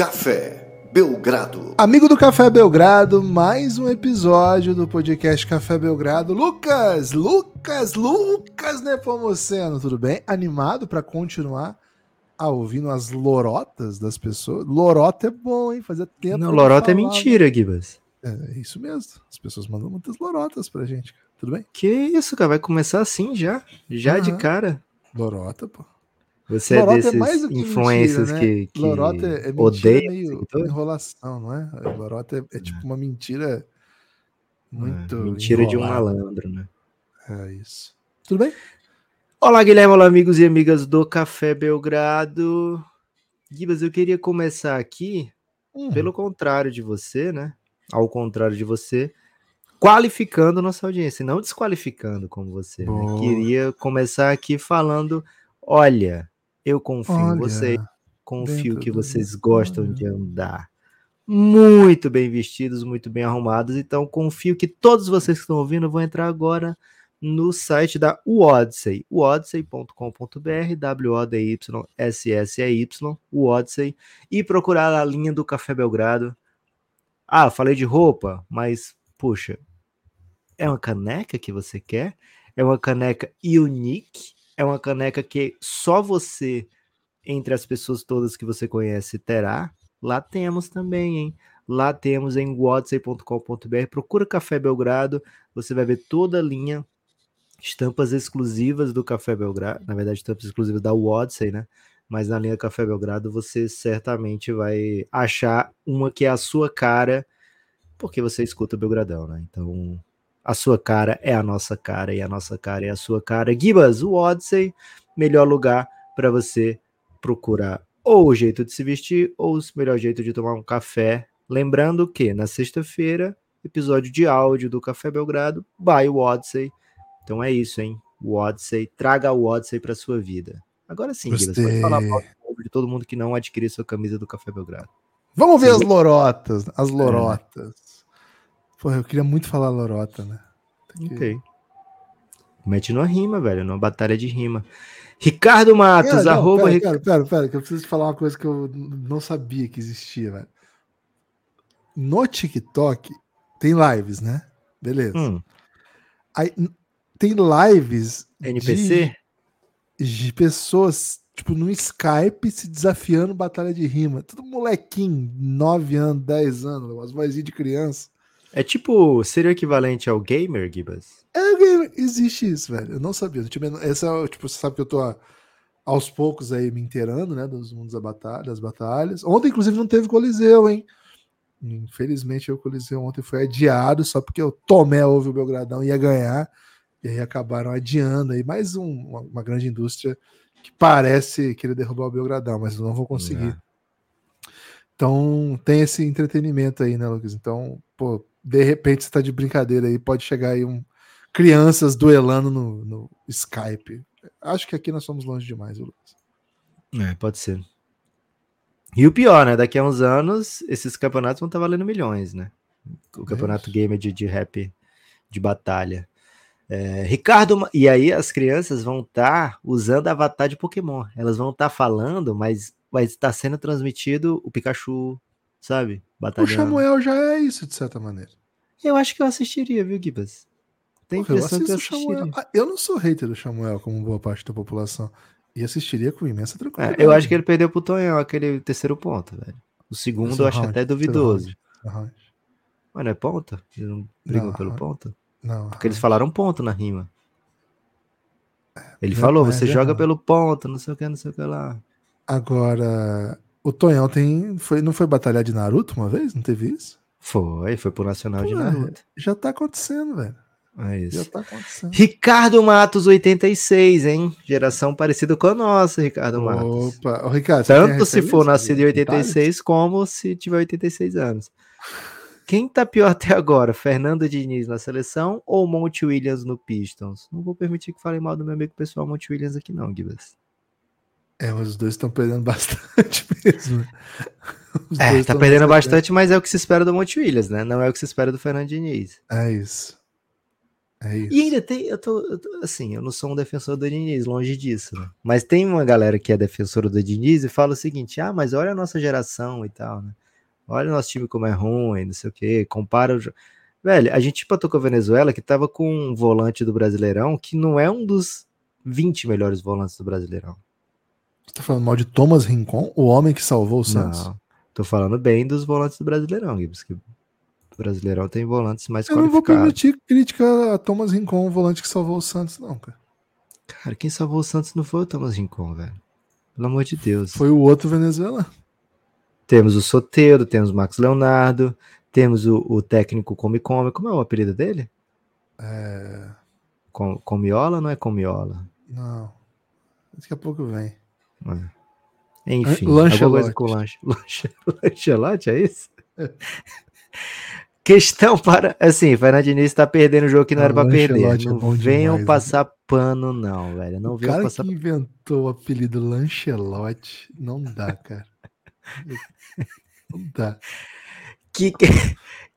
Café Belgrado. Amigo do Café Belgrado, mais um episódio do podcast Café Belgrado. Lucas, Lucas, Lucas Nepomuceno, tudo bem? Animado para continuar a ouvindo as lorotas das pessoas? Lorota é bom, hein? Fazia tempo. Não, lorota é mentira, Gibas. É, é isso mesmo. As pessoas mandam muitas lorotas pra gente. Tudo bem? Que isso, cara? Vai começar assim já? Já Uhum. de cara? Lorota, pô. Você é Lorota desses mais do que influencers mentira, né? que, que Lorota é, é odeia meio seguidor? enrolação, não é? Lorota é, é tipo uma mentira muito. É, mentira de um enrolada. malandro, né? É isso. Tudo bem? Olá, Guilherme, olá, amigos e amigas do Café Belgrado. Gibas, eu queria começar aqui, Hum. pelo contrário de você, né? Ao contrário de você, qualificando nossa audiência, não desqualificando como você. né? Queria começar aqui falando: olha, eu confio em Olha, vocês. confio que do- vocês gostam Olha. de andar muito bem vestidos, muito bem arrumados. Então, confio que todos vocês que estão ouvindo vão entrar agora no site da Odyssey, odyssey.com.br, W-O-D-Y-S-S-E-Y, o Odyssey, e procurar a linha do Café Belgrado. Ah, falei de roupa, mas, puxa, é uma caneca que você quer? É uma caneca unique? É uma caneca que só você, entre as pessoas todas que você conhece, terá? Lá temos também, hein? Lá temos em whatsay.com.br. Procura Café Belgrado, você vai ver toda a linha, estampas exclusivas do Café Belgrado, na verdade, estampas exclusivas da Odyssey, né? Mas na linha Café Belgrado você certamente vai achar uma que é a sua cara, porque você escuta o Belgradão, né? Então, a sua cara é a nossa cara e a nossa cara é a sua cara. Gibas, o Odyssey, melhor lugar para você procurar ou o jeito de se vestir ou o melhor jeito de tomar um café. Lembrando que na sexta-feira, episódio de áudio do Café Belgrado, by o Odyssey. Então é isso, hein? O Odyssey, traga o Odyssey para sua vida. Agora sim, Gibas, pode falar de todo mundo que não adquirir sua camisa do Café Belgrado. Vamos ver. É. as lorotas. As lorotas. Porra, eu queria muito falar lorota, né? Tem que- Ok. Mete numa rima, velho, numa batalha de rima. Ricardo Matos, não, arroba. pera, pera, pera, pera, que eu preciso te falar uma coisa que eu não sabia que existia, velho. No TikTok tem lives, né? Beleza. Hum, Aí tem lives NPC? De, de pessoas, tipo, no Skype se desafiando batalha de rima. Tudo molequinho, 9 anos, 10 anos, umas vozinhas de criança. É tipo, seria o equivalente ao gamer, Gibas? É, game, existe isso, velho. Eu não sabia. men- Essa é, tipo, você sabe que eu tô a- aos poucos aí me inteirando, né, dos mundos da batalha, das batalhas. Ontem, inclusive, não teve Coliseu, hein? Infelizmente, o Coliseu ontem foi adiado só porque o Tomé ouve o Belgradão e ia ganhar. E aí acabaram adiando aí mais um- uma, uma grande indústria que parece querer derrubar o Belgradão, mas não vou conseguir. Então tem esse entretenimento aí, né, Lucas? Então, pô, de repente você tá de brincadeira aí, pode chegar aí um crianças duelando no, no Skype. Acho que aqui nós somos longe demais, viu, Lucas. É, pode ser. E o pior, né? Daqui a uns anos, esses campeonatos vão estar valendo milhões, né? O campeonato gamer de, de rap de batalha. É, Ricardo, e aí as crianças vão estar usando avatar de Pokémon. Elas vão estar falando, mas vai estar sendo transmitido o Pikachu, sabe? O Batalhando. Samuel já é isso, de certa maneira. Eu acho que eu assistiria, viu, Gibas? Tem Porra, eu que eu o. Samuel. Ah, eu não sou hater do Samuel, como boa parte da população. E assistiria com imensa É, tranquilidade. eu acho que ele perdeu pro Tonhão, aquele terceiro ponto, velho. O segundo Terceiro eu acho até duvidoso. Mas não é ponta? Eles não brigam Não, pelo ponto? Não, Porque eles falaram ponto na rima. Ele já- falou, mas você joga não. pelo ponto, não sei o que, não sei o que lá. Agora, o Tonhão tem. Foi, não foi batalhar de Naruto uma vez? Não teve isso? Foi, foi pro Nacional de Pô, Naruto. Já tá acontecendo, velho. É Já isso. tá acontecendo. Ricardo Matos, 86, hein? Geração parecida com a nossa, Ricardo Matos. Opa, Ô, Ricardo, Tanto se for nascido em de 86, como se tiver 86 anos. Quem tá pior até agora? Fernando Diniz na seleção ou Monte Williams no Pistons? Não vou permitir que falem mal do meu amigo pessoal Monte Williams aqui, não, Gibas. É, mas os dois estão perdendo bastante mesmo. Os É, tá perdendo bastante, mas é o que se espera do Monte Williams, né? Não é o que se espera do Fernando Diniz. É isso. É isso. E ainda tem, eu tô, eu tô- assim, eu não sou um defensor do Diniz, longe disso, né? Mas tem uma galera que é defensora do Diniz e fala o seguinte: ah, mas olha a nossa geração e tal, né? Olha o nosso time como é ruim, não sei o quê, compara o. Velho, a gente empatou com a Venezuela que tava com um volante do Brasileirão que não é um dos 20 melhores volantes do Brasileirão. Você tá falando mal de Thomas Rincon, o homem que salvou o Santos? Não, tô falando bem dos volantes do Brasileirão, Gibbs, que o Brasileirão tem volantes mais Eu não vou qualificados. permitir crítica a Thomas Rincon, o volante que salvou o Santos, não, cara. Cara, quem salvou o Santos não foi o Thomas Rincon, velho. Pelo amor de Deus. Foi o outro Venezuela. Temos o Soteiro, temos o Max Leonardo, temos o, o técnico Come Come. Como é o apelido dele? É... Com, Comiola não é Comiola? Não. Daqui a pouco vem. Enfim, Lanchelote. alguma coisa com lanche. Lanche, lanchelote, é isso? Questão para. Assim, Fernando Diniz está perdendo o jogo que não Ah, era para perder. é Não bom venham demais, né? passar pano, não, velho. Não o venham cara passar que inventou o apelido Lanchelote, não dá, cara. Não dá. Kicker,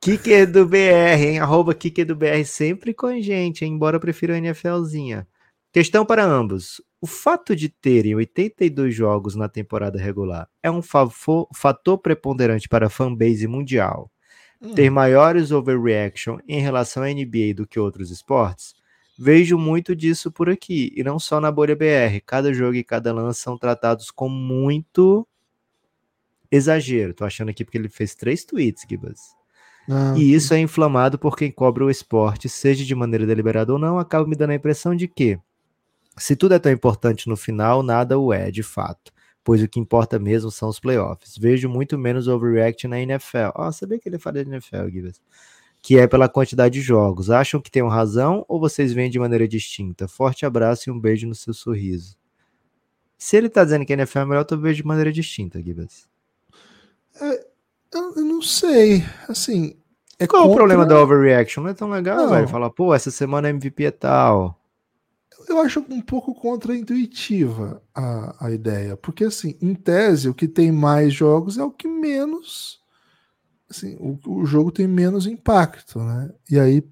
Kicker do BR, hein? Arroba Kicker do BR sempre com a gente, hein? embora eu prefira a NFLzinha. Questão para ambos. O fato de terem 82 jogos na temporada regular é um fator preponderante para a fanbase mundial Hum. ter maiores overreaction em relação à NBA do que outros esportes? Vejo muito disso por aqui, e não só na bolha BR. Cada jogo e cada lance são tratados com muito exagero. Tô achando aqui porque ele fez três tweets, Gibas. Ah, E isso é inflamado por quem cobra o esporte, seja de maneira deliberada ou não, acaba me dando a impressão de que, se tudo é tão importante no final, nada o é, de fato. Pois o que importa mesmo são os playoffs. Vejo muito menos overreact na NFL. Ó, sabia que ele fala de NFL, Gibas? Que é pela quantidade de jogos. Acham que tenham razão ou vocês veem de maneira distinta? Forte abraço e um beijo no seu sorriso. Se ele tá dizendo que a NFL é melhor, eu vejo de maneira distinta, Gibas. eu, eu não sei. Assim. É Qual o contra- problema da overreaction? Não é tão legal, Não. velho. Falar, pô, essa semana MVP é tal. Eu acho um pouco contraintuitiva a, a ideia. Porque, assim, em tese, o que tem mais jogos é o que menos. Assim, o, o jogo tem menos impacto, né? E aí,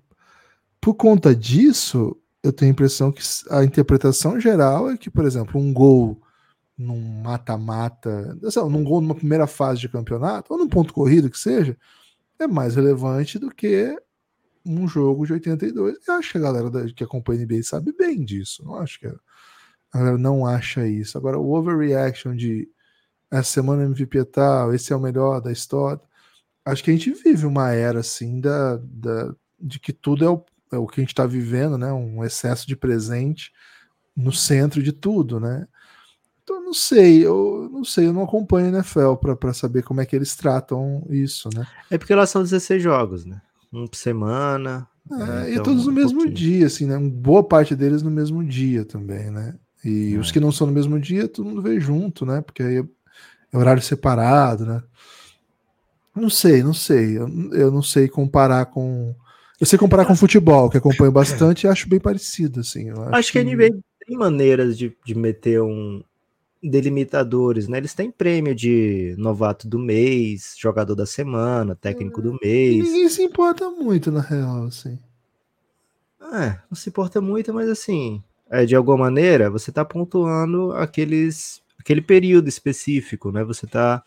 por conta disso, eu tenho a impressão que a interpretação geral é que, por exemplo, um gol num mata-mata, num gol numa primeira fase de campeonato, ou num ponto corrido que seja, é mais relevante do que um jogo de 82. Eu acho que a galera que acompanha a NBA sabe bem disso. Não acho que a galera não acha isso. Agora, o overreaction de essa semana MVP é tal, esse é o melhor da história. Acho que a gente vive uma era assim da, da- de que tudo é o, é o que a gente está vivendo, né? Um excesso de presente no centro de tudo, né? Então, não sei, eu não sei, eu não acompanho a NFL para saber como é que eles tratam isso, né? É porque lá são 16 jogos, né? Um por semana. É, É, e então, todos no um mesmo pouquinho. dia, assim, né? Boa parte deles no mesmo dia também, né? E É. os que não são no mesmo dia, todo mundo vê junto, né? Porque aí é horário separado, né? Não sei, não sei. Eu, eu não sei comparar com. Eu sei comparar com futebol, que acompanho bastante e acho bem parecido, assim. eu Acho que a NBA tem maneiras de, de meter um delimitadores, né? Eles têm prêmio de novato do mês, jogador da semana, técnico do E mês. ninguém se importa muito, na real, assim. É, não se importa muito, mas assim, é, de alguma maneira, você tá pontuando aqueles, aquele período específico, né? Você tá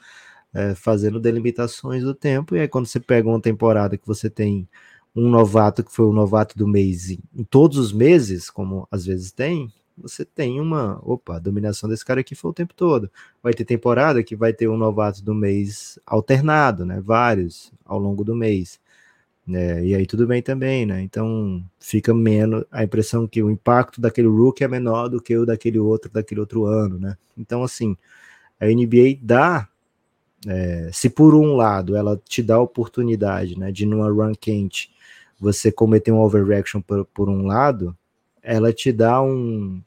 é, fazendo delimitações do tempo, e aí quando você pega uma temporada que você tem um novato que foi o novato do mês em todos os meses, como às vezes tem, você tem uma, opa, a dominação desse cara aqui foi o tempo todo. Vai ter temporada que vai ter um novato do mês alternado, né? Vários ao longo do mês. né? e aí tudo bem também, né? Então fica menos a impressão que o impacto daquele rookie é menor do que o daquele outro daquele outro ano, né? Então assim, a NBA dá é, se por um lado ela te dá a oportunidade, né, de numa run quente você cometer um overreaction por, por um lado, ela te dá um,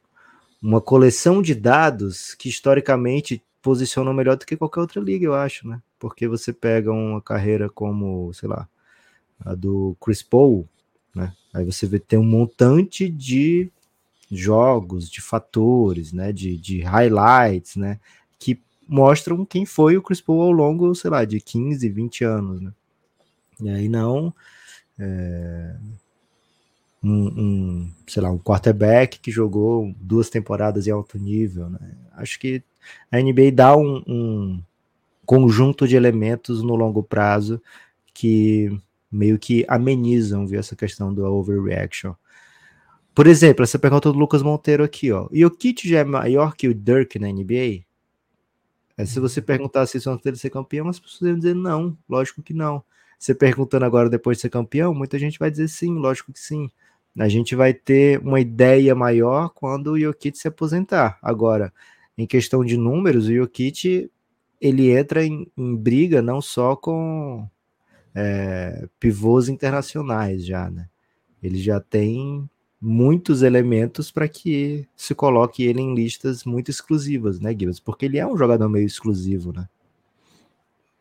uma coleção de dados que historicamente posicionam melhor do que qualquer outra liga, eu acho, né? Porque você pega uma carreira como, sei lá, a do Chris Paul, né? Aí você vê tem um montante de jogos, de fatores, né? De, de highlights, né? Que mostram quem foi o Chris Paul ao longo, sei lá, de 15, 20 anos, né? E aí não é, um, um, sei lá, um quarterback que jogou duas temporadas em alto nível, né? Acho que a NBA dá um, um conjunto de elementos no longo prazo que meio que amenizam viu, essa questão do overreaction. Por exemplo, essa pergunta do Lucas Monteiro aqui, ó. E o Kit já é maior que o Dirk na NBA? É, se você perguntar se isso antes de ser campeão, as pessoas vão dizer não, lógico que não. Você perguntando agora depois de ser campeão, muita gente vai dizer sim, lógico que sim. A gente vai ter uma ideia maior quando o Jokic se aposentar. Agora, em questão de números, o Jokic ele entra em, em briga não só com é, pivôs internacionais já, né? Ele já tem muitos elementos para que se coloque ele em listas muito exclusivas, né, Gibbs? Porque ele é um jogador meio exclusivo, né?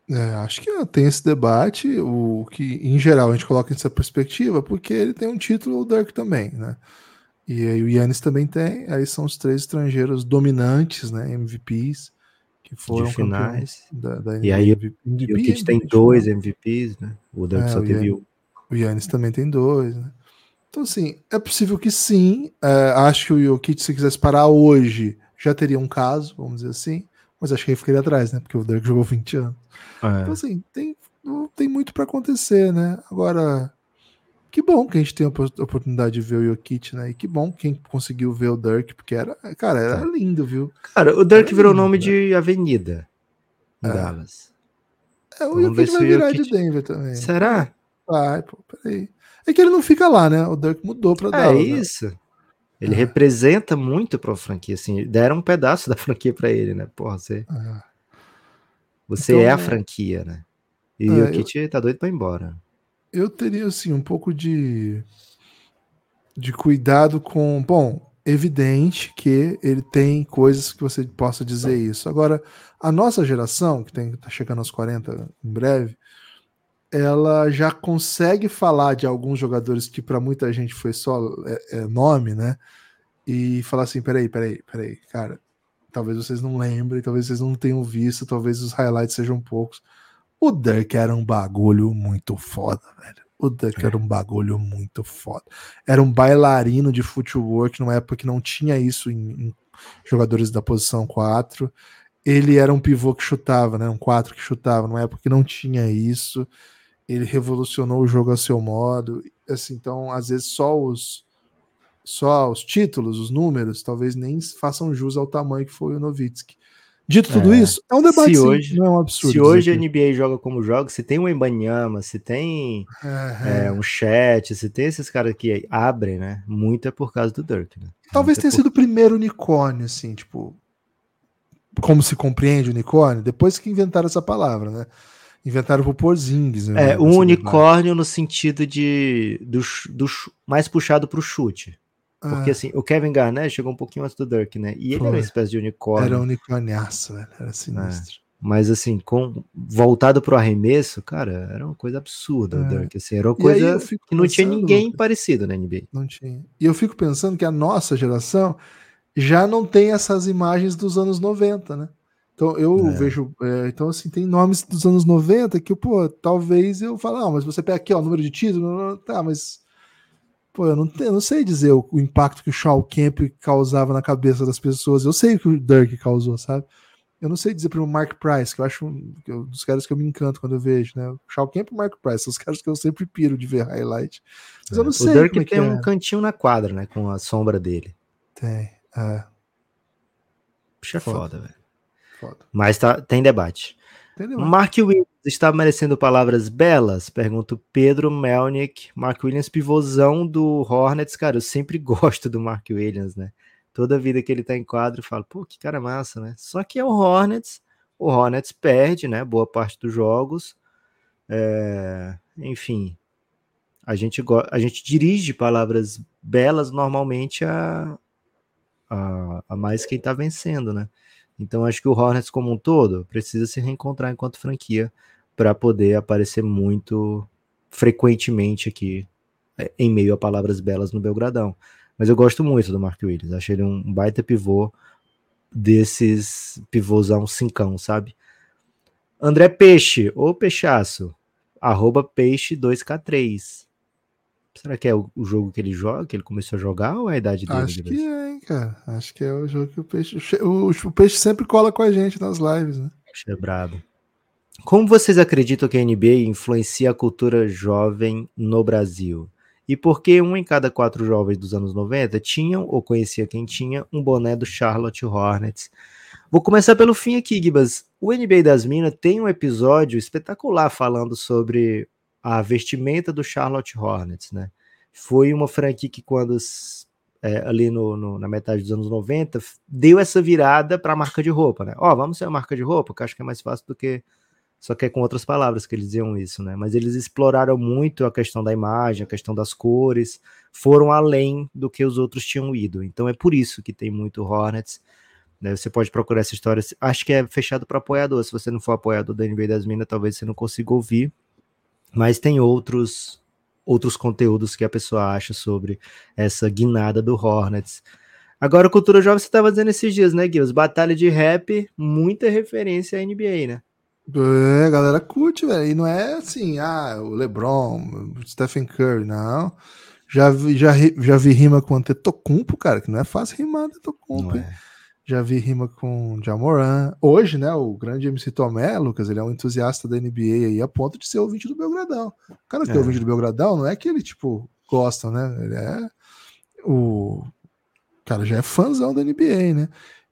É, acho que tem esse debate, o que em geral a gente coloca nessa perspectiva, porque ele tem um título, o Dirk também, né? E aí o Yannis também tem, aí são os três estrangeiros dominantes, né? MVPs, que foram finais. Da, da e aí MVP, MVP, o Kit tem dois MVPs, né? O Dirk é, só teve um. O Yannis também tem dois, né? Então, assim, é possível que sim. É, acho que o Jokic, se quisesse parar hoje, já teria um caso, vamos dizer assim. Mas acho que ele ficaria atrás, né? Porque o Dirk jogou 20 anos. É. Então, assim, tem, tem muito para acontecer, né? Agora, que bom que a gente tem a oportunidade de ver o Jokic, né? E que bom quem conseguiu ver o Dirk, porque era, cara, era lindo, viu? Cara, o Dirk era virou lindo, nome né? de avenida em é. Dallas. É, o Jokic vai virar Jokic... de Denver também. Será? Vai, pô, peraí. É que ele não fica lá, né? O Dirk mudou pra é Dallas. É isso. Né? Ele representa muito pra franquia, assim. Deram um pedaço da franquia pra ele, né? Porra, você. É. Você então, é a franquia, né? E é, o Kit eu... tá doido pra ir embora. Eu teria, assim, um pouco de. de cuidado com. Bom, evidente que ele tem coisas que você possa dizer isso. Agora, a nossa geração, que tem, tá chegando aos 40 em breve, ela já consegue falar de alguns jogadores que para muita gente foi só é, é, nome, né? E falar assim, peraí, peraí, peraí, cara, talvez vocês não lembrem, talvez vocês não tenham visto, talvez os highlights sejam poucos. O Dirk era um bagulho muito foda, velho. O Dirk é. era um bagulho muito foda. Era um bailarino de footwork numa época que não tinha isso em, em jogadores da posição 4. Ele era um pivô que chutava, né? Um 4 que chutava, numa época que não tinha isso ele revolucionou o jogo a seu modo. Assim, então, às vezes, só os só os títulos, os números, talvez nem façam jus ao tamanho que foi o Novitsky. Dito tudo é, isso, é um debate, se hoje, sim, não é um absurdo. Se hoje a NBA joga como joga, se tem um Embanyama, se tem é, é, um chat, se tem esses caras que abrem, né? Muito é por causa do Dirk, né? Talvez Muito tenha é por... sido o primeiro unicórnio, assim, tipo, como se compreende unicórnio, depois que inventaram essa palavra, né? Inventaram pro Porzingis. Né, é, um unicórnio no sentido de do, do mais puxado pro chute. Porque ah. assim, o Kevin Garnett chegou um pouquinho antes do Dirk, né? E ele Foi. era uma espécie de unicórnio. Era um unicórnioaço, velho. Era sinistro. É. Mas assim, com voltado pro arremesso, cara, era uma coisa absurda é. o Dirk. Assim, era uma coisa que não tinha ninguém parecido na NBA. Não tinha. E eu fico pensando que a nossa geração já não tem essas imagens dos anos 90, né? Então eu é. vejo. É, então, assim, tem nomes dos anos 90 que, pô, talvez eu fale, não, mas você pega aqui, ó, o número de título, tá, mas. Pô, eu não, eu não sei dizer o, o, impacto que o Shaw Camp causava na cabeça das pessoas. Eu sei o que o Dirk causou, sabe? Eu não sei dizer para o Mark Price, que eu acho um, dos caras que eu me encanto quando eu vejo, né? O Shaw Camp e o Mark Price são os caras que eu sempre piro de ver highlight. Mas é. eu não sei. O Dirk é tem um é. cantinho na quadra, né? Com a sombra dele. Tem. É. Puxa, foda velho. Foda. Mas tá, tem debate. Mark Williams está merecendo palavras belas? Pergunta o Pedro Melnick. Mark Williams, pivôzão do Hornets. Cara, eu sempre gosto do Mark Williams, né? Toda vida que ele tá em quadro, eu falo, pô, que cara massa, né? Só que é o Hornets. O Hornets perde, né? Boa parte dos jogos. É... Enfim, a gente, a gente dirige palavras belas normalmente a, a, a mais quem tá vencendo, né? Então acho que o Hornets como um todo precisa se reencontrar enquanto franquia para poder aparecer muito frequentemente aqui é, em meio a palavras belas no Belgradão. Mas eu gosto muito do Mark Williams, achei ele um baita pivô desses pivôzão cincão, sabe? André Peixe, ou Peixaço, arroba Peixe2K3. Será que é o, o, jogo que ele joga, que ele começou a jogar, ou é a idade dele? Acho que é, hein, cara. Acho que é o jogo que o peixe. O, o peixe sempre cola com a gente nas lives, né? Peixe é brabo. Como vocês acreditam que a NBA influencia a cultura jovem no Brasil? E por que um em cada quatro jovens dos anos 90 tinham, ou conhecia quem tinha, um boné do Charlotte Hornets? Vou começar pelo fim aqui, Gibas. O NBA das Minas tem um episódio espetacular falando sobre a vestimenta do Charlotte Hornets, né? Foi uma franquia que quando é, ali no, no, na metade dos anos 90 deu essa virada para a marca de roupa, né? Ó, oh, vamos ser uma marca de roupa, que acho que é mais fácil do que só que é com outras palavras que eles diziam isso, né? Mas eles exploraram muito a questão da imagem, a questão das cores, foram além do que os outros tinham ido. Então é por isso que tem muito Hornets. Né? Você pode procurar essa história. Acho que é fechado para apoiador. Se você não for apoiador da NBA das Minas, talvez você não consiga ouvir. Mas tem outros outros conteúdos que a pessoa acha sobre essa guinada do Hornets. Agora, cultura jovem, você estava dizendo esses dias, né, Guilherme? Batalha de rap, muita referência à NBA, né? É, a galera curte, velho. E não é assim, ah, o LeBron, o Stephen Curry, não. Já vi, já, já vi rima com Antetokounmpo, cara, que não é fácil rimar Antetokounmpo. É. Já vi rima com Jamoran. Hoje, né, o grande MC Tomé, Lucas, ele é um entusiasta da NBA aí, a ponto de ser ouvinte do Belgradão. O cara que é, é ouvinte do Belgradão não é que ele, tipo, gosta, né? Ele é o cara já é fãzão da NBA, né?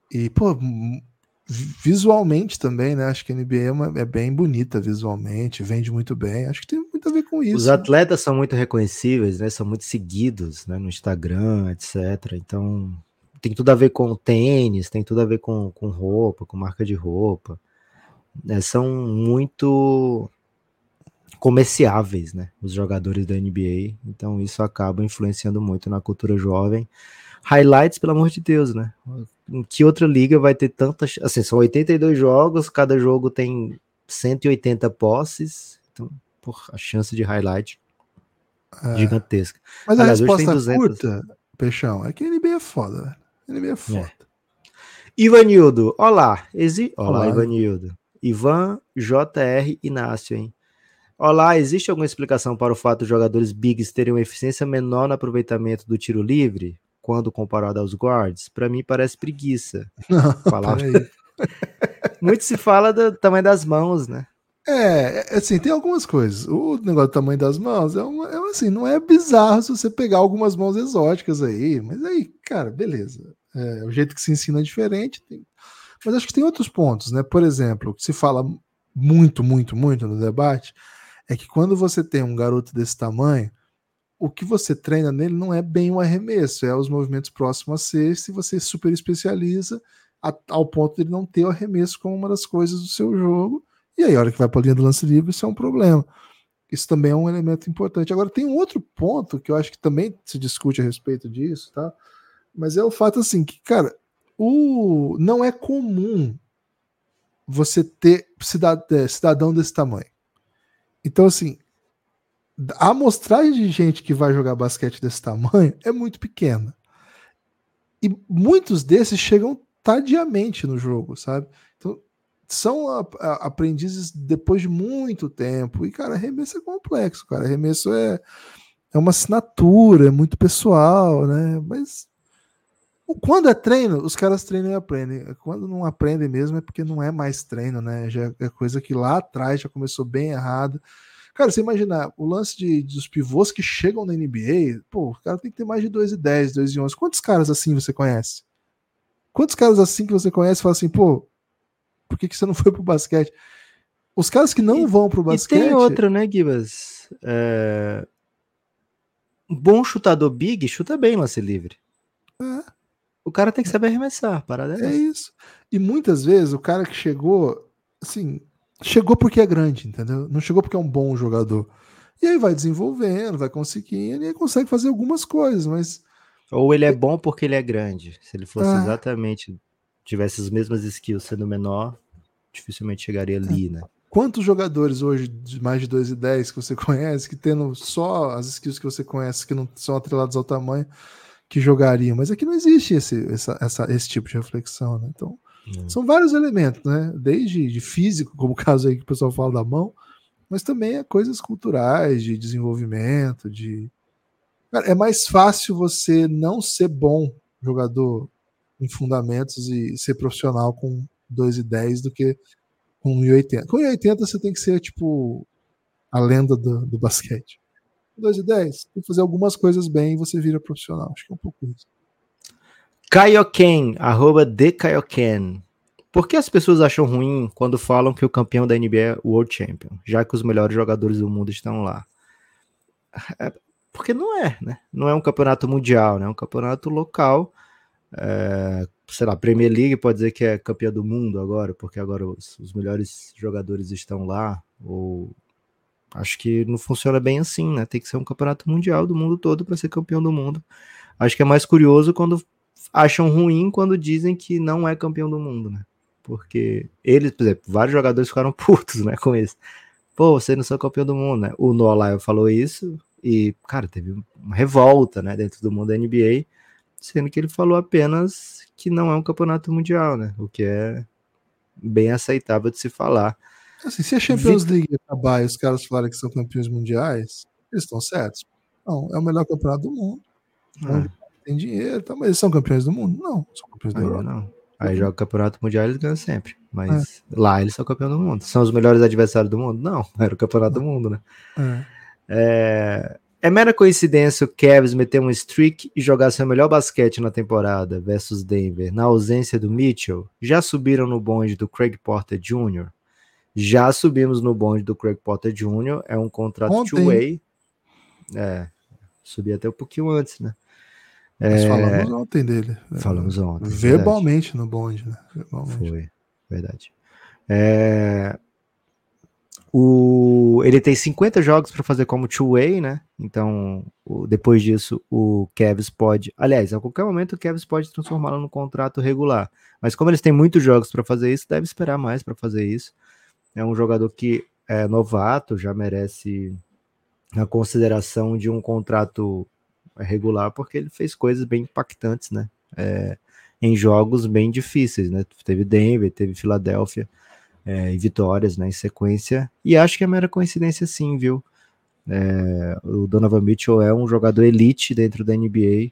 E, pô, visualmente também, né? Acho que a NBA é, uma, é, bem bonita visualmente, vende muito bem. Acho que tem muito a ver com isso. Os atletas né? são muito reconhecíveis, né? São muito seguidos, né? No Instagram, etc. Então tem tudo a ver com tênis, tem tudo a ver com, com roupa, com marca de roupa. Né? São muito comerciáveis, né? Os jogadores da NBA. Então isso acaba influenciando muito na cultura jovem. Highlights, pelo amor de Deus, né? Em que outra liga vai ter tantas. Assim, são 82 jogos, cada jogo tem 180 posses. Então, por, a chance de highlight é. gigantesca. Mas Aliás, a resposta 200... curta, Peixão, é que a NBA é foda. A NBA é foda. É. Ivanildo, olá. Exi... Olá, olá, Ivanildo. Ivan JR Inácio, hein? Olá, existe alguma explicação para o fato dos jogadores bigs terem uma eficiência menor no aproveitamento do tiro livre? quando comparado aos guards, para mim parece preguiça. Não, falar. Muito se fala do tamanho das mãos, né? É, é, assim, tem algumas coisas. O negócio do tamanho das mãos é, uma, é assim, não é bizarro se você pegar algumas mãos exóticas aí, mas aí, cara, beleza. É, o jeito que se ensina é diferente. Tem... Mas acho que tem outros pontos, né? Por exemplo, o que se fala muito, muito, muito no debate é que quando você tem um garoto desse tamanho, o que você treina nele não é bem um arremesso, é os movimentos próximos a ser, se você super especializa a, ao ponto de ele não ter o arremesso como uma das coisas do seu jogo, e aí a hora que vai para a linha do lance livre, isso é um problema. Isso também é um elemento importante. Agora, tem um outro ponto que eu acho que também se discute a respeito disso, tá? Mas é o fato assim que, cara, o não é comum você ter é, cidadão desse tamanho. Então, assim, a amostragem de gente que vai jogar basquete desse tamanho é muito pequena. E muitos desses chegam tardiamente no jogo, sabe? Então, são a, a, aprendizes depois de muito tempo. E, cara, arremesso é complexo, cara. Arremesso é, é uma assinatura, é muito pessoal, né? Mas quando é treino, os caras treinam e aprendem. Quando não aprendem mesmo é porque não é mais treino, né? Já é coisa que lá atrás já começou bem errado. Cara, você imaginar o lance de, dos pivôs que chegam na NBA, pô, o cara tem que ter mais de 2 e 10, 2 e 11. Quantos caras assim você conhece? Quantos caras assim que você conhece fala assim, pô, por que, que você não foi pro basquete? Os caras que não e, vão pro basquete. E tem outra, né, Gibas? É... Um bom chutador big chuta bem lance livre. É. O cara tem que saber arremessar, parada é, é isso. E muitas vezes o cara que chegou, assim, chegou porque é grande, entendeu? Não chegou porque é um bom jogador. E aí vai desenvolvendo, vai conseguindo, e aí consegue fazer algumas coisas, mas. Ou ele é bom porque ele é grande. Se ele fosse é. exatamente, tivesse as mesmas skills sendo menor, dificilmente chegaria ali, é. né? Quantos jogadores hoje de mais de 2 e 10 que você conhece, que tendo só as skills que você conhece, que não são atrelados ao tamanho, que jogariam? Mas aqui não existe esse, essa, essa, esse tipo de reflexão, né? Então, Hum. São vários elementos, né? Desde de físico, como o caso aí que o pessoal fala da mão, mas também é coisas culturais, de desenvolvimento, de, Cara, é mais fácil você não ser bom jogador em fundamentos e ser profissional com 2,10 do que com 1,80. Com 1,80 você tem que ser tipo a lenda do, do basquete. 2,10 tem que fazer algumas coisas bem e você vira profissional. Acho que é um pouco isso. Kaioken, arroba Kaioken. Por que as pessoas acham ruim quando falam que o campeão da NBA é World Champion, já que os melhores jogadores do mundo estão lá? É, porque não é, né? Não é um campeonato mundial, né? É um campeonato local. É, sei lá, Premier League pode dizer que é campeã do mundo agora, porque agora os, os melhores jogadores estão lá. Ou acho que não funciona bem assim, né? Tem que ser um campeonato mundial do mundo todo para ser campeão do mundo. Acho que é mais curioso quando acham ruim quando dizem que não é campeão do mundo, né? porque eles, por exemplo, vários jogadores ficaram putos, né, com isso. Pô, você não são campeão do mundo, né? O Noah falou isso e, cara, teve uma revolta, né, dentro do mundo da NBA, sendo que ele falou apenas que não é um campeonato mundial, né? O que é bem aceitável de se falar. Assim, se a Champions League acabar e os caras falarem que são campeões mundiais, eles estão certos. Não, é o melhor campeonato do mundo. É. Tem dinheiro, tá, mas eles são campeões do mundo? Não, são campeões da Europa. Não. Aí joga o campeonato mundial eles ganham sempre. Mas é. lá eles são campeão do mundo. São os melhores adversários do mundo? Não, era o campeonato do mundo, né? É. É, é mera coincidência o Cavs meter um streak e jogar seu melhor basquete na temporada versus Denver, na ausência do Mitchell? Já subiram no bonde do Craig Porter Jr.? Já subimos no bonde do Craig Porter Jr. É um contrato two-way. É, subi até um pouquinho antes, né? Nós é... falamos ontem dele. Falamos ontem. Verbalmente verdade. no bonde, né? Verbalmente. Foi, verdade. É... O... Ele tem 50 jogos para fazer como two-way, né? Então, o... depois disso, o Cavs pode. Aliás, a qualquer momento o Cavs pode transformá-lo no contrato regular. Mas como eles têm muitos jogos para fazer isso, deve esperar mais para fazer isso. É um jogador que é novato, já merece a consideração de um contrato regular porque ele fez coisas bem impactantes, né? É, em jogos bem difíceis, né? Teve Denver, teve Filadélfia é, e vitórias, né? Em sequência. E acho que é mera coincidência, sim, viu? É, o Donovan Mitchell é um jogador elite dentro da NBA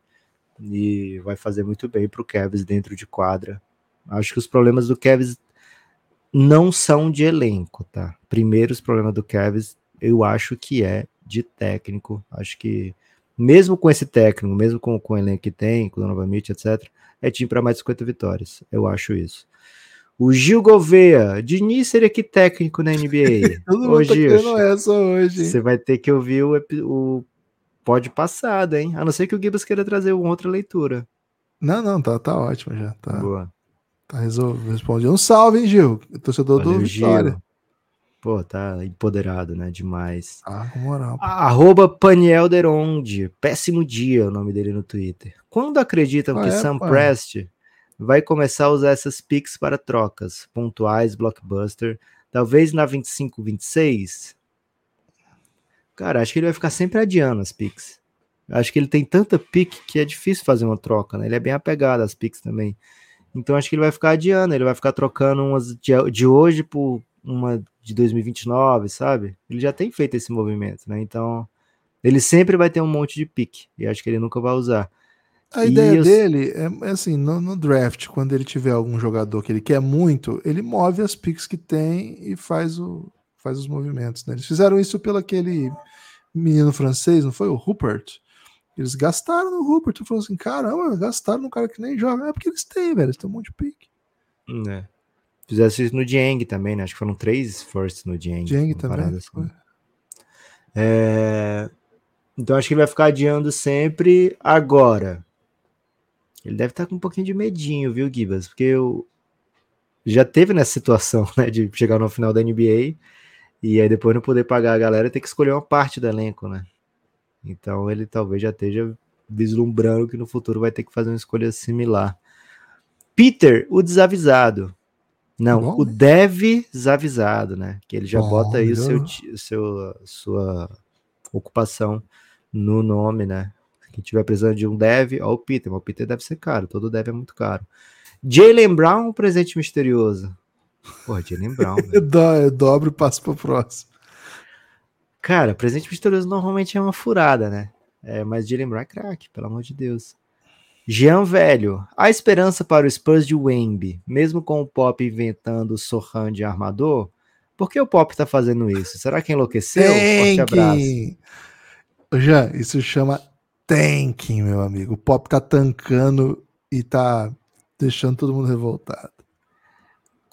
e vai fazer muito bem para o Cavs dentro de quadra. Acho que os problemas do Cavs não são de elenco, tá? Primeiro, os problemas do Cavs, eu acho que é de técnico. Acho que mesmo com esse técnico, mesmo com, com o elenco que tem, com o Donovan Mitchell, etc., é time para mais de 50 vitórias. Eu acho isso. O Gil Gouveia, Diniz seria que técnico na NBA? hoje, essa hoje. Você vai ter que ouvir o, o pode passado, hein? A não ser que o Gibbs queira trazer uma outra leitura. Não, não, tá, tá ótimo já. Tá, Boa. Tá. Um salve, hein, Gil? Torcedor Valeu, do Vitória. Gil. Pô, tá empoderado, né? Demais. Ah, com moral. Arroba Paniel Deronde. Péssimo dia o nome dele no Twitter. Quando acreditam ah, que é, Sam pai. Prest vai começar a usar essas picks para trocas pontuais, blockbuster, talvez na 25-26? Cara, acho que ele vai ficar sempre adiando as picks. Acho que ele tem tanta pick que é difícil fazer uma troca, né? Ele é bem apegado às picks também. Então acho que ele vai ficar adiando, ele vai ficar trocando umas de, de hoje por uma de 2029, sabe? Ele já tem feito esse movimento, né? Então, ele sempre vai ter um monte de pique, e acho que ele nunca vai usar. A e ideia eu... dele é, é assim, no, no, draft, quando ele tiver algum jogador que ele quer muito, ele move as picks que tem e faz, o, faz os movimentos. Né? Eles fizeram isso pelo aquele menino francês, não foi? O Rupert. Eles gastaram no Rupert. Eu falei assim, caramba, gastaram no cara que nem joga. É porque eles têm, velho. Eles têm um monte de pique. É. Fizesse isso no Dieng também, né? Acho que foram três firsts no Dieng. Dieng também. Assim. É... Então acho que ele vai ficar adiando sempre. Agora, ele deve estar com um pouquinho de medinho, viu, Gibas? Porque eu já teve nessa situação, né, de chegar no final da NBA e aí depois não poder pagar a galera, ter que escolher uma parte do elenco, né? Então ele talvez já esteja vislumbrando que no futuro vai ter que fazer uma escolha similar. Peter, o desavisado. Não, Bom, o né? dev desavisado, né? Que ele já Bom, bota aí o seu, o seu, sua ocupação no nome, né? Quem tiver precisando de um dev, ó, o Peter, mas o Peter deve ser caro, todo dev é muito caro. Jalen Brown, presente misterioso. Porra, Jalen Brown. eu dobro e passo pro próximo. Cara, presente misterioso normalmente é uma furada, né? É, mas de lembrar craque, pelo amor de Deus. Jean Velho, a esperança para o Spurs de Wemby, mesmo com o Pop inventando o Sohan de armador? Por que o Pop tá fazendo isso? Será que enlouqueceu? Forte abraço. Já, isso chama tanking, meu amigo. O Pop tá tancando e tá deixando todo mundo revoltado.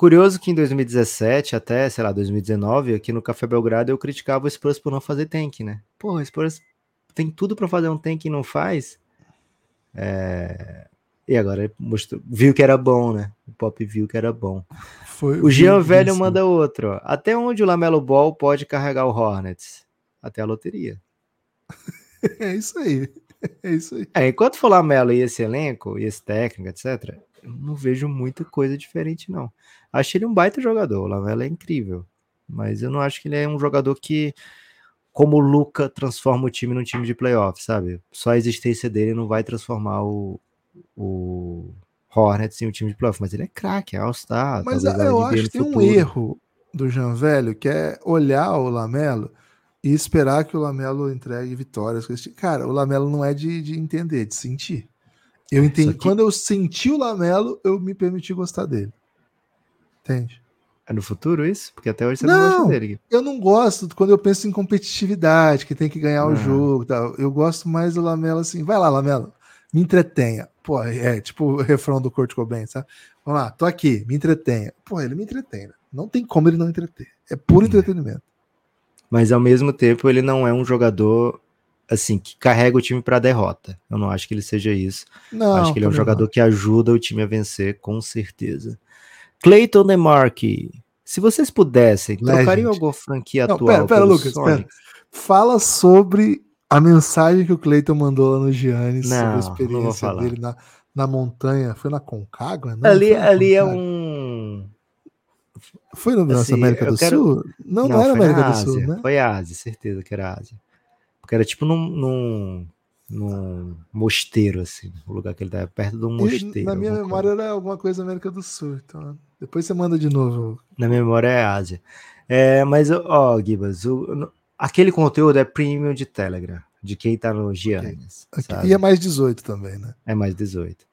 Curioso que em 2017 até, sei lá, 2019, aqui no Café Belgrado eu criticava o Spurs por não fazer tank, né? Pô, o Spurs tem tudo pra fazer um tank e não faz. É, E agora mostrou, viu que era bom, né? O Pop viu que era bom. Foi O Jean Velho manda outro. ó. Até onde o Lamelo Ball pode carregar o Hornets? Até a loteria. É isso aí. É isso aí. É, enquanto for Lamelo e esse elenco, e esse técnico, etc., eu não vejo muita coisa diferente, não. Acho ele um baita jogador. O Lamelo é incrível. Mas eu não acho que ele é um jogador que, como o Luca, transforma o time num time de playoff, sabe? Só a existência dele não vai transformar o, o Hornets em um time de playoff. Mas ele é craque, é All-Star. Mas eu acho que tem um erro do Jean Velho que é olhar o Lamelo e esperar que o Lamelo entregue vitórias. Cara, o Lamelo não é de, de entender, de sentir. Eu entendi. que- Quando eu senti o Lamelo, eu me permiti gostar dele. Entende? É no futuro isso? Porque até hoje você não, Não. gosta dele. Eu não gosto quando eu penso em competitividade, que tem que ganhar o Ah. jogo. Tal. Eu gosto mais do Lamelo assim. Vai lá, Lamelo, me entretenha. Pô, é tipo o refrão do Kurt Cobain, sabe? Vamos lá, tô aqui, me entretenha. Pô, ele me entretém. né? Não tem como ele não entreter. É puro entretenimento. Mas ao mesmo tempo ele não é um jogador assim que carrega o time para derrota. Eu não acho que ele seja isso. Não, acho que ele é um jogador não. que ajuda o time a vencer, com certeza. Clayton DeMarque. Se vocês pudessem, Legend. trocariam alguma franquia Não, atual pera, pera, Lucas, Sonics? Fala sobre a mensagem que o Cleiton mandou lá no Giannis sobre Não, a não vou experiência dele na, na montanha. Foi na Concagua? Não, Ali, na ali é Concagua. um. Foi no assim, América do quero- Sul? Não, não, era foi na América do Ásia, Sul, né? Foi Ásia, certeza que era Ásia. Porque era tipo num, num, num mosteiro, assim. O lugar que ele tava perto de um E mosteiro. na minha memória coisa. era alguma coisa América do Sul. Então, depois você manda de novo. Na minha memória é Ásia. É, mas, ó, Gibas, o- aquele conteúdo é premium de Telegram, de quem tá no Giannis. Sabe? E é mais 18 também, né? É mais 18.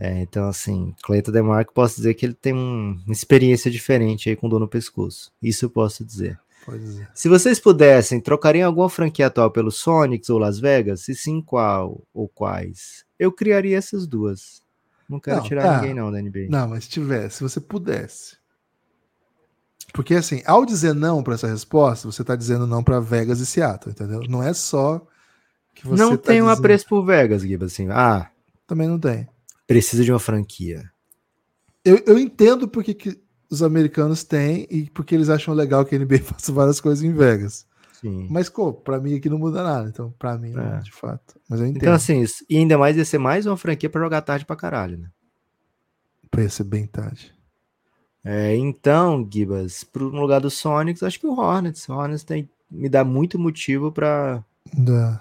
É, então, assim, Cleiton DeMarco, posso dizer que ele tem um- uma experiência diferente aí com dor no pescoço. Isso eu posso dizer. Dizer. Se vocês pudessem, trocariam alguma franquia atual pelo Sonics ou Las Vegas? E sim, qual ou quais? Eu criaria essas duas. Não quero Não, tirar tá. ninguém não da NBA. Não, mas se tivesse, se você pudesse. Porque assim, ao dizer não para essa resposta, você tá dizendo não para Vegas e Seattle, entendeu? Não é só que você não tá tem um dizendo- apreço por Vegas, Gibas, assim. Ah, Também não tem. precisa de uma franquia. Eu, eu entendo porque que os americanos têm e porque eles acham legal que a NBA faça várias coisas em Vegas. Sim. Mas, pô, pra mim aqui não muda nada. Então, pra mim, não, É. de fato. Mas eu entendo. Então, assim, isso- e ainda mais ia ser mais uma franquia pra jogar tarde pra caralho, né? Pra ia ser bem tarde. É, então, Gibas, pro lugar do Sonics, acho que o Hornets. O Hornets tem, me dá muito motivo pra Da...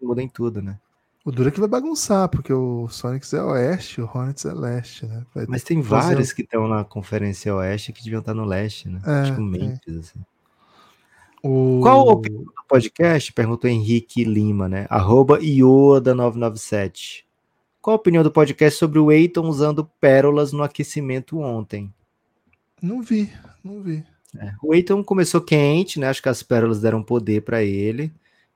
mudar em tudo, né? O duro é que vai bagunçar, porque o Sonics é oeste, o Hornets é leste, né? Vai Mas tem vários que estão na Conferência Oeste que deviam estar no Leste, né? É, tipo tem. Memphis, assim. o... Qual a opinião do podcast? Perguntou Henrique Lima, né? Arroba Ioda997. Qual a opinião do podcast sobre o Eiton usando pérolas no aquecimento ontem? Não vi, não vi. É, O Eiton começou quente, né? Acho que as pérolas deram poder para ele.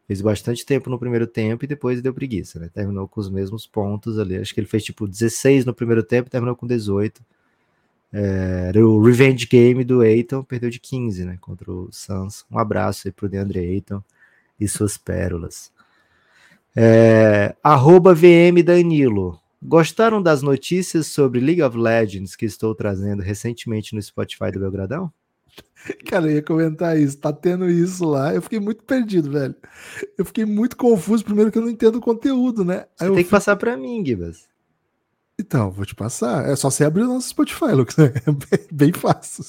Fez bastante tempo no primeiro tempo e depois deu preguiça, né? Terminou com os mesmos pontos ali. Acho que ele fez tipo 16 no primeiro tempo terminou com 18. É, era o revenge game do Eiton, perdeu de 15, né? Contra o Suns. Um abraço aí pro DeAndre Eiton e suas pérolas. É, arroba VM Danilo. Gostaram das notícias sobre League of Legends que estou trazendo recentemente no Spotify do Belgradão? Cara, eu ia comentar isso. Tá tendo isso lá. Eu fiquei muito perdido, velho. Eu fiquei muito confuso. Primeiro que eu não entendo o conteúdo, né? Aí eu Tem que fui- passar para mim, Gibas. Então, vou te passar. É só você abrir o nosso Spotify, Lucas. É bem, bem fácil.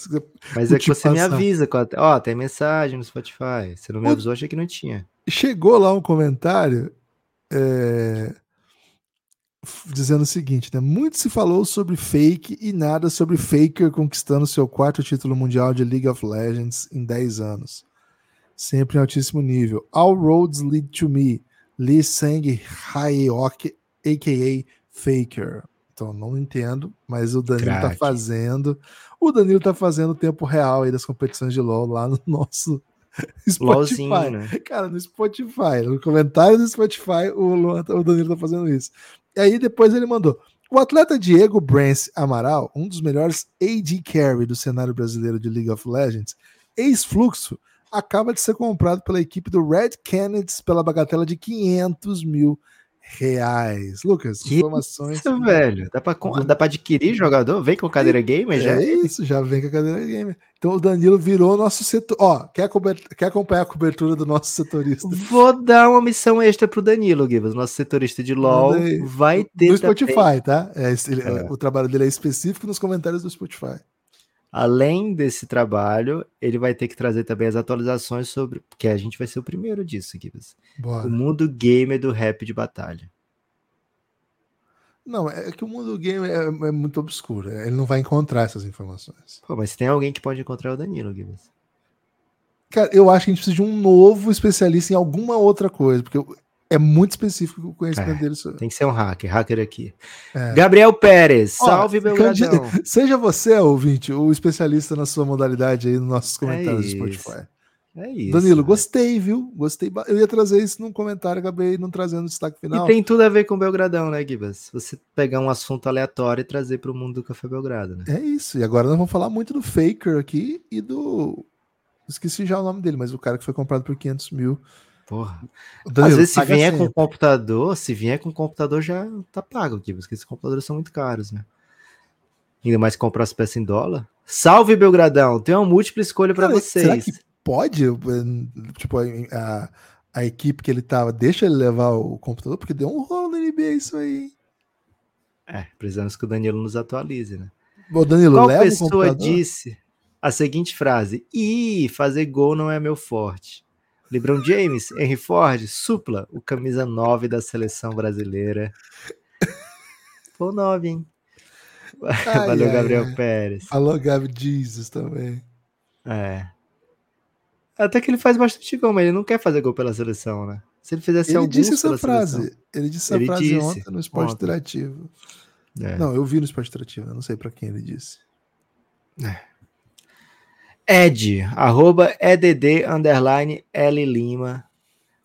Mas Vou é que você me passar. avisa. quando- Ó, tem mensagem no Spotify. Você não me avisou, achei que não tinha. Chegou lá um comentário é, dizendo o seguinte, né? Muito se falou sobre fake e nada sobre Faker conquistando seu quarto título mundial de League of Legends em 10 anos. Sempre em altíssimo nível. All roads lead to me. Lee Sang Hyok, a.k.a. Faker. Então, não entendo, mas o Danilo tá Craque. fazendo. O Danilo tá fazendo o tempo real aí das competições de LoL lá no nosso Spotify. LOLzinho, né? Cara, no Spotify, no comentário do Spotify, o, Luan tá- o Danilo tá fazendo isso. E aí depois ele mandou: o atleta Diego Brance Amaral, um dos melhores AD carry do cenário brasileiro de League of Legends, ex-fluxo, acaba de ser comprado pela equipe do Red Canids pela bagatela de 500 mil reais. Lucas, Que informações. Isso, velho. Dá pra, dá pra adquirir jogador? Vem com cadeira gamer já? É isso, já vem com a cadeira gamer. Então o Danilo virou nosso setor. Ó, quer, quer acompanhar a cobertura do nosso setorista? Vou dar uma missão extra pro Danilo, Gibas, nosso setorista de LoL. Vai ter no também- Spotify, tá? É, ele- É. O trabalho dele é específico nos comentários do Spotify. Além desse trabalho, ele vai ter que trazer também as atualizações sobre. Porque a gente vai ser o primeiro disso, Gibas. Bora. O mundo gamer do rap de batalha. Não, é que o mundo do game é, é muito obscuro. Ele não vai encontrar essas informações. Pô, mas tem alguém que pode encontrar o Danilo, Gibas. Cara, eu acho que a gente precisa de um novo especialista em alguma outra coisa, porque eu- é muito específico o conhecimento É. dele. sobre- Tem que ser um hacker, hacker aqui. É. Gabriel Pérez, Ó, salve Belgradão. candid- Seja você, ouvinte, o especialista na sua modalidade aí nos nossos comentários do isso. Spotify. É isso. Danilo, né? gostei, viu? Gostei. Eu ia trazer isso num comentário, acabei não trazendo o destaque final. E tem tudo a ver com Belgradão, né, Gibas? Você pegar um assunto aleatório e trazer para o mundo do Café Belgrado, né? É isso. E agora nós vamos falar muito do Faker aqui e do. Esqueci já o nome dele, mas o cara que foi comprado por 500 mil. Porra. O Às vezes, se vier com sempre. computador, se vier com computador, já tá pago, Gibas, porque esses computadores são muito caros, né? Ainda mais comprar as peças em dólar. Salve, Belgradão! Tem uma múltipla escolha para Cara, será vocês. que pode? eh, Tipo, a, a equipe que ele tava, deixa ele levar o computador, porque deu um rolo na NBA isso aí. É, precisamos que o Danilo nos atualize, né? Ô, Danilo, Qual leva o pessoa computador. disse a seguinte frase: Ih, fazer gol não é meu forte. LeBron James, Henry Ford, supla o camisa 9 da seleção brasileira. Pô, 9, hein? Ai, Valeu, ai, Gabriel ai. Pérez. Falou Gabi Jesus também. É. Até que ele faz bastante gol, mas ele não quer fazer gol pela seleção, né? Se ele fizesse Ele alguns disse essa frase. seleção- Ele disse essa Ele frase disse ontem no Esporte. Interativo. É. Não, eu vi no Esporte Interativo, eu não sei pra quem ele disse. Ed, arroba EDD, underline L Lima.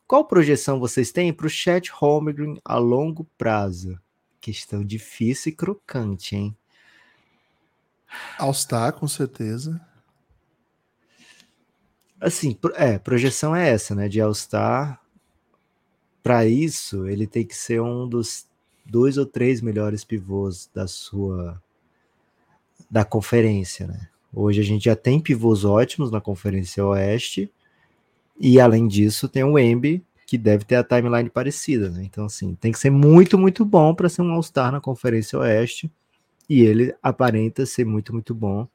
Qual projeção vocês têm para o chat Holmgren a longo prazo? Questão difícil e crocante, hein? All-Star, com certeza. Assim, é, projeção é essa, né? De All-Star. Para isso, ele tem que ser um dos dois ou três melhores pivôs da sua da conferência, né? Hoje a gente já tem pivôs ótimos na Conferência Oeste e além disso tem o Embi que deve ter a timeline parecida, né? Então assim, tem que ser muito muito bom para ser um All-Star na Conferência Oeste e ele aparenta ser muito muito bom.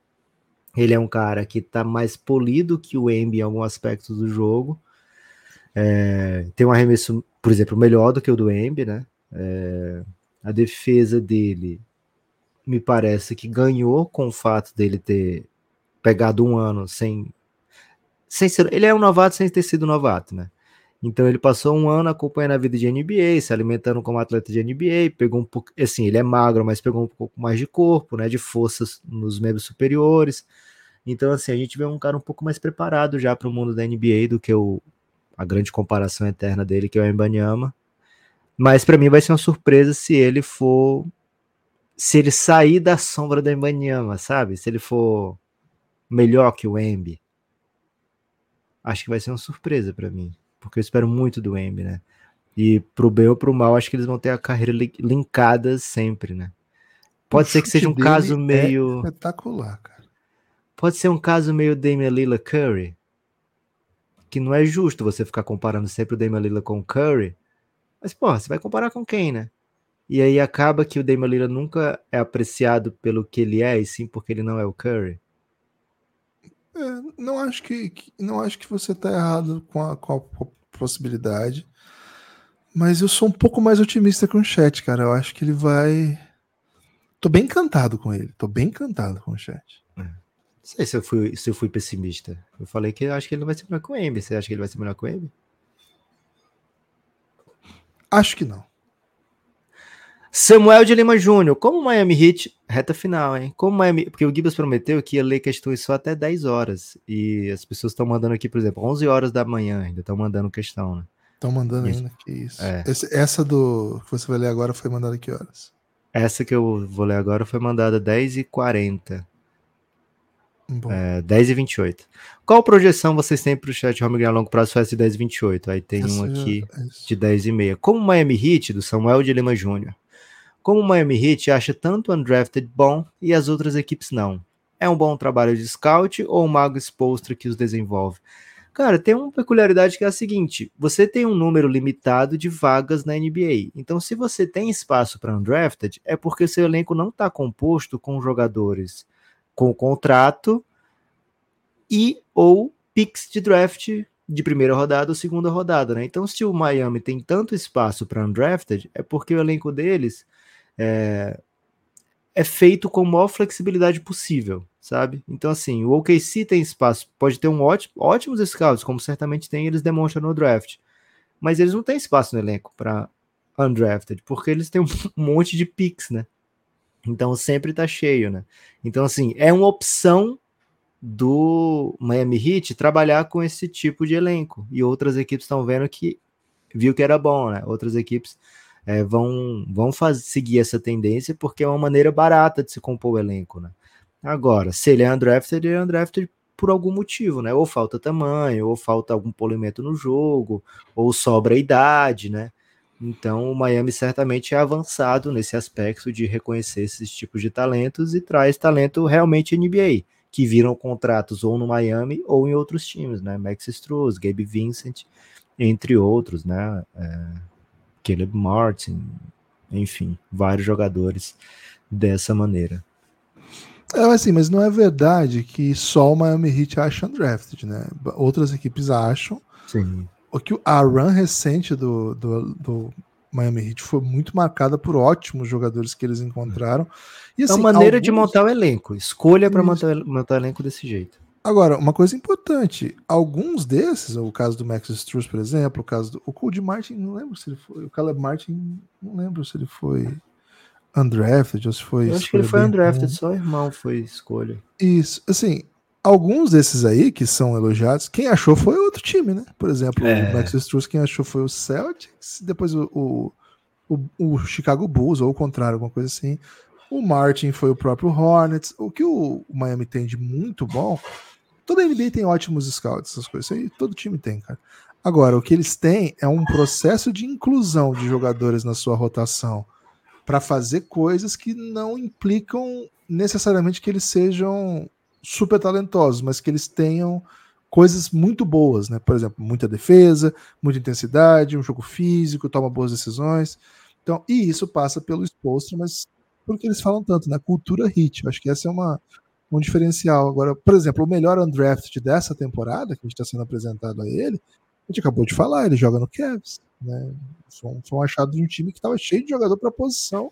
Ele é um cara que tá mais polido que o Embi em algum aspecto do jogo. É, tem um arremesso, por exemplo, melhor do que o do Embi, né? É, a defesa dele me parece que ganhou com o fato dele ter pegado um ano sem, sem ser. Ele é um novato sem ter sido novato, né? Então ele passou um ano acompanhando a vida de NBA, se alimentando como atleta de NBA, pegou um pouco, assim, ele é magro, mas pegou um pouco mais de corpo, né, de forças nos membros superiores. Então assim, a gente vê um cara um pouco mais preparado já para o mundo da NBA do que o a grande comparação eterna dele, que é o Embanyama. Mas para mim vai ser uma surpresa se ele for se ele sair da sombra do Embanyama, sabe? Se ele for melhor que o Embi. Acho que vai ser uma surpresa para mim, porque eu espero muito do Embi, né? E pro bem ou pro mal, acho que eles vão ter a carreira li- linkada sempre, né? Pode O ser que seja um caso dele meio É espetacular, cara. Pode ser um caso meio Damian Lillard Curry, que não é justo você ficar comparando sempre o Damian Lillard com o Curry. Mas, porra, você vai comparar com quem, né? E aí acaba que o Damian Lillard nunca é apreciado pelo que ele é, e sim porque ele não é o Curry. É, não acho que, que- não acho que você tá errado com a, com a po- possibilidade. Mas eu sou um pouco mais otimista com o chat, cara. Eu acho que ele vai. Tô bem encantado com ele. Tô bem encantado com o chat. Não sei se eu fui, se eu fui pessimista. Eu falei que eu acho que ele não vai ser melhor que o Embi. Você acha que ele vai ser melhor que o Embi? Acho que não. Samuel de Lima Júnior, como Miami Heat, reta final, hein? Como Miami, porque o Gibbs prometeu que ia ler questões só até 10 horas, e as pessoas estão mandando aqui, por exemplo, 11 horas da manhã, ainda estão mandando questão, né? Estão mandando Isso. ainda, que isso. É. Esse- essa do que você vai ler agora foi mandada que horas? Essa que eu vou ler agora foi mandada 10h40, Bom, é, 10h28. Qual projeção vocês têm para o chat home a longo prazo faz de 10h28? Aí tem um essa já- aqui é de 10 e meia. Como Miami Heat, do Samuel de Lima Júnior. Como o Miami Heat acha tanto o undrafted bom e as outras equipes não? É um bom trabalho de scout ou o Mago Spolstra que os desenvolve? Cara, tem uma peculiaridade que é a seguinte: você tem um número limitado de vagas na NBA. Então, se você tem espaço para undrafted, é porque seu elenco não está composto com jogadores com contrato e ou picks de draft de primeira rodada ou segunda rodada, né? Então, se o Miami tem tanto espaço para undrafted, é porque o elenco deles é, é feito com a maior flexibilidade possível, sabe? Então, assim, o OKC tem espaço, pode ter um ótimo, ótimos scouts, como certamente tem, eles demonstram no draft, mas eles não têm espaço no elenco para undrafted, porque eles têm um monte de picks, né? Então sempre tá cheio, né? Então, assim, é uma opção do Miami Heat trabalhar com esse tipo de elenco. E outras equipes estão vendo que viu que era bom, né? Outras equipes é, vão, vão seguir essa tendência porque é uma maneira barata de se compor o elenco, né? Agora, se ele é undrafted, ele é undrafted por algum motivo, né? Ou falta tamanho, ou falta algum polimento no jogo, ou sobra idade, né? Então, o Miami certamente é avançado nesse aspecto de reconhecer esses tipos de talentos e traz talento realmente NBA que viram contratos ou no Miami ou em outros times, né? Max Struz, Gabe Vincent, entre outros, né? É, Caleb Martin, enfim, vários jogadores dessa maneira. É assim, mas não é verdade que só o Miami Heat acha undrafted, né? Outras equipes acham. Sim. O que a run recente do, do, do Miami Heat foi muito marcada por ótimos jogadores que eles encontraram. E, é assim, uma maneira alguns... de montar o elenco. Escolha para montar, montar o elenco desse jeito. Agora, uma coisa importante, alguns desses, o caso do Max Struz, por exemplo, o caso do o Cody Martin, não lembro se ele foi, o Caleb Martin, não lembro se ele foi undrafted ou se foi Eu acho que ele foi undrafted, só o irmão foi escolha. Isso, assim, alguns desses aí que são elogiados, quem achou foi outro time, né? Por exemplo, é. o Max Struz, quem achou foi o Celtics, depois o, o, o, o Chicago Bulls, ou o contrário, alguma coisa assim. O Martin foi o próprio Hornets. O que o Miami tem de muito bom, toda NBA tem ótimos scouts, essas coisas aí, todo time tem, cara. Agora, o que eles têm é um processo de inclusão de jogadores na sua rotação para fazer coisas que não implicam necessariamente que eles sejam super talentosos, mas que eles tenham coisas muito boas, né? Por exemplo, muita defesa, muita intensidade, um jogo físico, toma boas decisões. Então, e isso passa pelo exposto, mas porque eles falam tanto, né? Cultura hit. Eu acho que essa é uma, um diferencial. Agora, por exemplo, o melhor undrafted dessa temporada, que a gente está sendo apresentado a ele, a gente acabou de falar, ele joga no Cavs, né? Foi um, foi um achado de um time que estava cheio de jogador para posição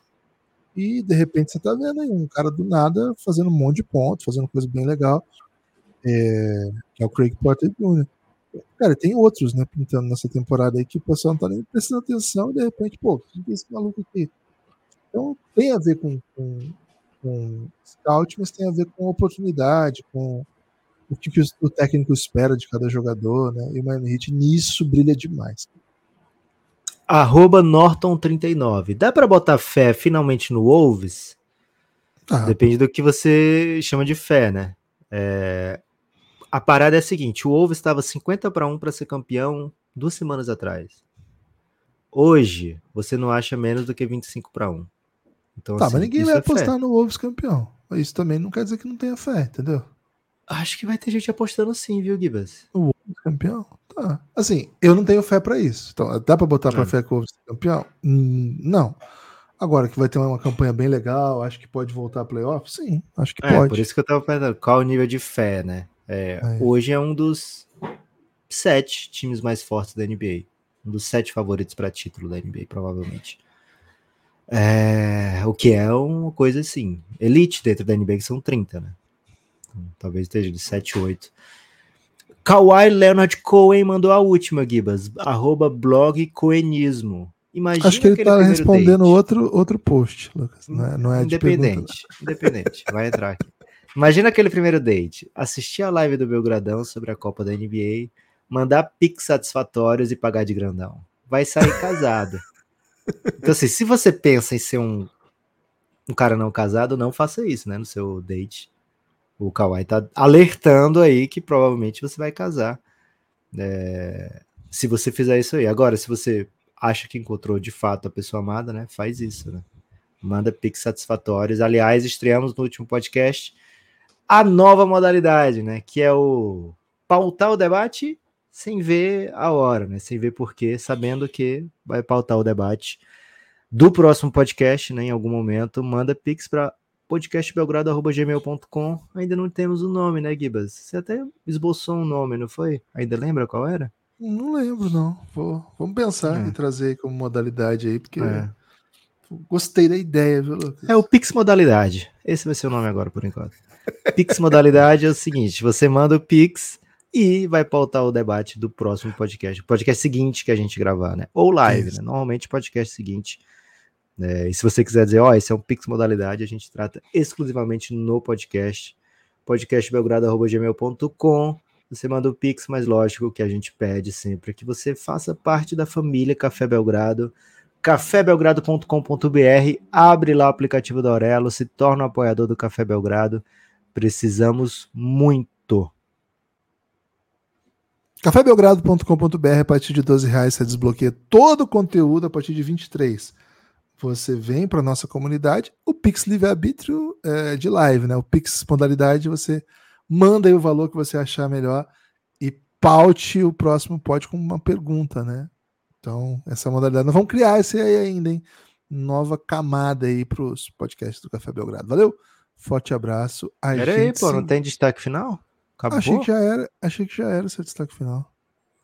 e de repente você tá vendo aí um cara do nada fazendo um monte de pontos, fazendo coisa bem legal, é, que é o Craig Porter Jr. Cara, tem outros, né, pintando nessa temporada aí que o pessoal não tá nem prestando atenção e de repente, pô, quem é esse maluco aqui? Então tem a ver com, com, com scout, mas tem a ver com oportunidade, com o que, que o técnico espera de cada jogador, né? E o Miami Heat nisso brilha demais. Arroba Norton39. Dá para botar fé finalmente no Wolves? Ah. Depende do que você chama de fé, né? É... A parada é a seguinte: o Wolves estava 50 para 1 para ser campeão duas semanas atrás. Hoje, você não acha menos do que 25 para 1. Então, tá, assim, mas ninguém vai é apostar fé. no Wolves campeão. Isso também não quer dizer que não tenha fé, entendeu? Acho que vai ter gente apostando sim, viu, Gibas? O Wolves campeão? Tá. Assim, eu não tenho fé para isso. Então, dá para botar para fé que o Wolves campeão? Hum, não. Agora que vai ter uma campanha bem legal, acho que pode voltar a playoff? Sim, acho que é, pode. Por isso que eu tava pensando, qual o nível de fé, né? É, é. Hoje é um dos sete times mais fortes da NBA. Um dos sete favoritos para título da NBA, provavelmente. É, o que é uma coisa assim, elite dentro da NBA, que são 30, né? Então, talvez esteja de 7, 8. Kawhi Leonard Cohen mandou a última, Gibas. Arroba blog Coenismo. Imagina Acho que ele tá primeiro respondendo date. outro, outro post, Lucas. Não é, não é Independente, independente. Vai entrar aqui. Imagina aquele primeiro date. Assistir a live do Belgradão sobre a Copa da NBA, mandar pics satisfatórios e pagar de grandão. Vai sair casado. Então, assim, se você pensa em ser um, um cara não casado, não faça isso, né? No seu date. O Kawhi tá alertando aí que provavelmente você vai casar. É, se você fizer isso aí. Agora, se você acha que encontrou de fato a pessoa amada, né? Faz isso, né? Manda pics satisfatórios. Aliás, estreamos no último podcast a nova modalidade, né? Que é o pautar o debate sem ver a hora, né? Sem ver porquê, sabendo que vai pautar o debate do próximo podcast, né? Em algum momento, manda pix para podcastbelgrado.gmail.com. Ainda não temos o nome, né, Gibas? Você até esboçou um nome, não foi? Ainda lembra qual era? Não lembro, não. Vou, vamos pensar É. em trazer como modalidade aí, porque É. gostei da ideia, viu, Lucas? É o Pix Modalidade. Esse vai ser o nome agora, por enquanto. Pix Modalidade é o seguinte: você manda o Pix e vai pautar o debate do próximo podcast. Podcast seguinte que a gente gravar, né? Ou live, né? Normalmente podcast seguinte. É, e se você quiser dizer, ó, esse é um Pix Modalidade, a gente trata exclusivamente no podcast. podcastbelgrado.gmail.com Você manda o Pix, mas lógico que a gente pede sempre que você faça parte da família Café Belgrado cafébelgrado.com.br, abre lá o aplicativo da Aurelo, se torna um apoiador do Café Belgrado. Precisamos muito. cafébelgrado.com.br a partir de 12 reais você desbloqueia todo o conteúdo a partir de 23 você vem para nossa comunidade o Pix livre-arbítrio é, de live né? O Pix modalidade você manda aí o valor que você achar melhor e paute o próximo pod com uma pergunta né? Então essa modalidade nós vamos criar esse aí ainda hein? Nova camada aí para os podcasts do Café Belgrado. Valeu forte abraço a Pera aí, pô, não tem destaque final? Acabou? achei que já era achei que já era o seu destaque final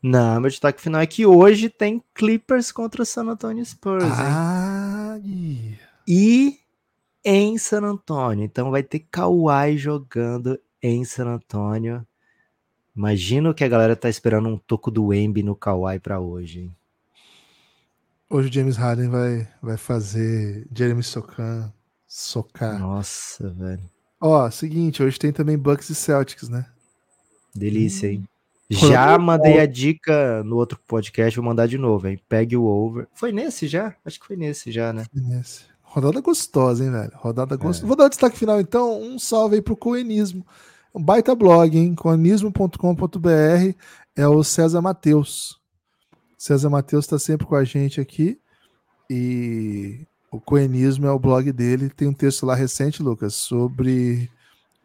Não, meu destaque final é que hoje tem Clippers contra San Antonio Spurs? Ah. E em San Antonio. Então vai ter Kawhi jogando em San Antonio. Imagina o que a galera tá esperando um toco do Embi no Kawhi pra hoje, hein? hoje o James Harden vai, vai fazer Jeremy Socan socar. Nossa, velho. Ó, seguinte, hoje tem também Bucks e Celtics, né? Delícia, hein? Rodada Já mandei a dica no outro podcast, vou mandar de novo, hein? Pegue o over. Foi nesse já? Acho que foi nesse já, né? Nesse. Rodada gostosa, hein, velho? Rodada É. gostosa. Vou dar o destaque final, então. Um salve aí pro Coenismo. Um baita blog, hein? coenismo.com.br é o César Matheus. César Matheus está sempre com a gente aqui. E o Coenismo é o blog dele. Tem um texto lá recente, Lucas, sobre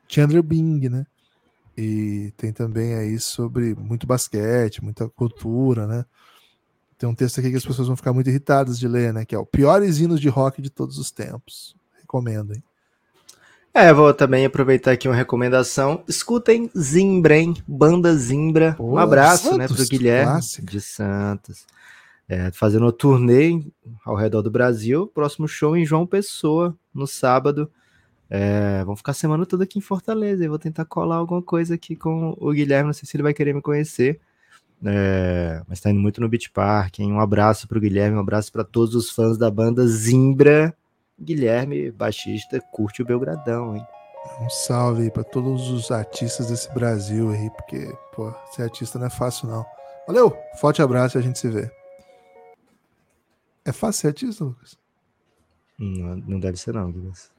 Chandler Bing, né? E tem também aí sobre muito basquete, muita cultura, né? Tem um texto aqui que as pessoas vão ficar muito irritadas de ler, né? Que é o Piores Hinos de Rock de Todos os Tempos. Recomendo, hein? É, vou também aproveitar aqui uma recomendação. Escutem Zimbra, hein? Banda Zimbra. Pô, um abraço, né, Santos, pro Guilherme clássica. de Santos. É, fazendo uma turnê ao redor do Brasil. Próximo show em João Pessoa, no sábado. É, vamos ficar a semana toda aqui em Fortaleza. Eu vou tentar colar alguma coisa aqui com o Guilherme. Não sei se ele vai querer me conhecer. É, mas tá indo muito no Beach Park. Hein? Um abraço pro Guilherme, um abraço para todos os fãs da banda Zimbra. Guilherme, baixista, curte o Belgradão, hein? Um salve aí pra todos os artistas desse Brasil aí, porque, pô, ser artista não é fácil, não. Valeu, forte abraço e a gente se vê. É fácil ser artista, Lucas? Não, não deve ser, não, Guilherme.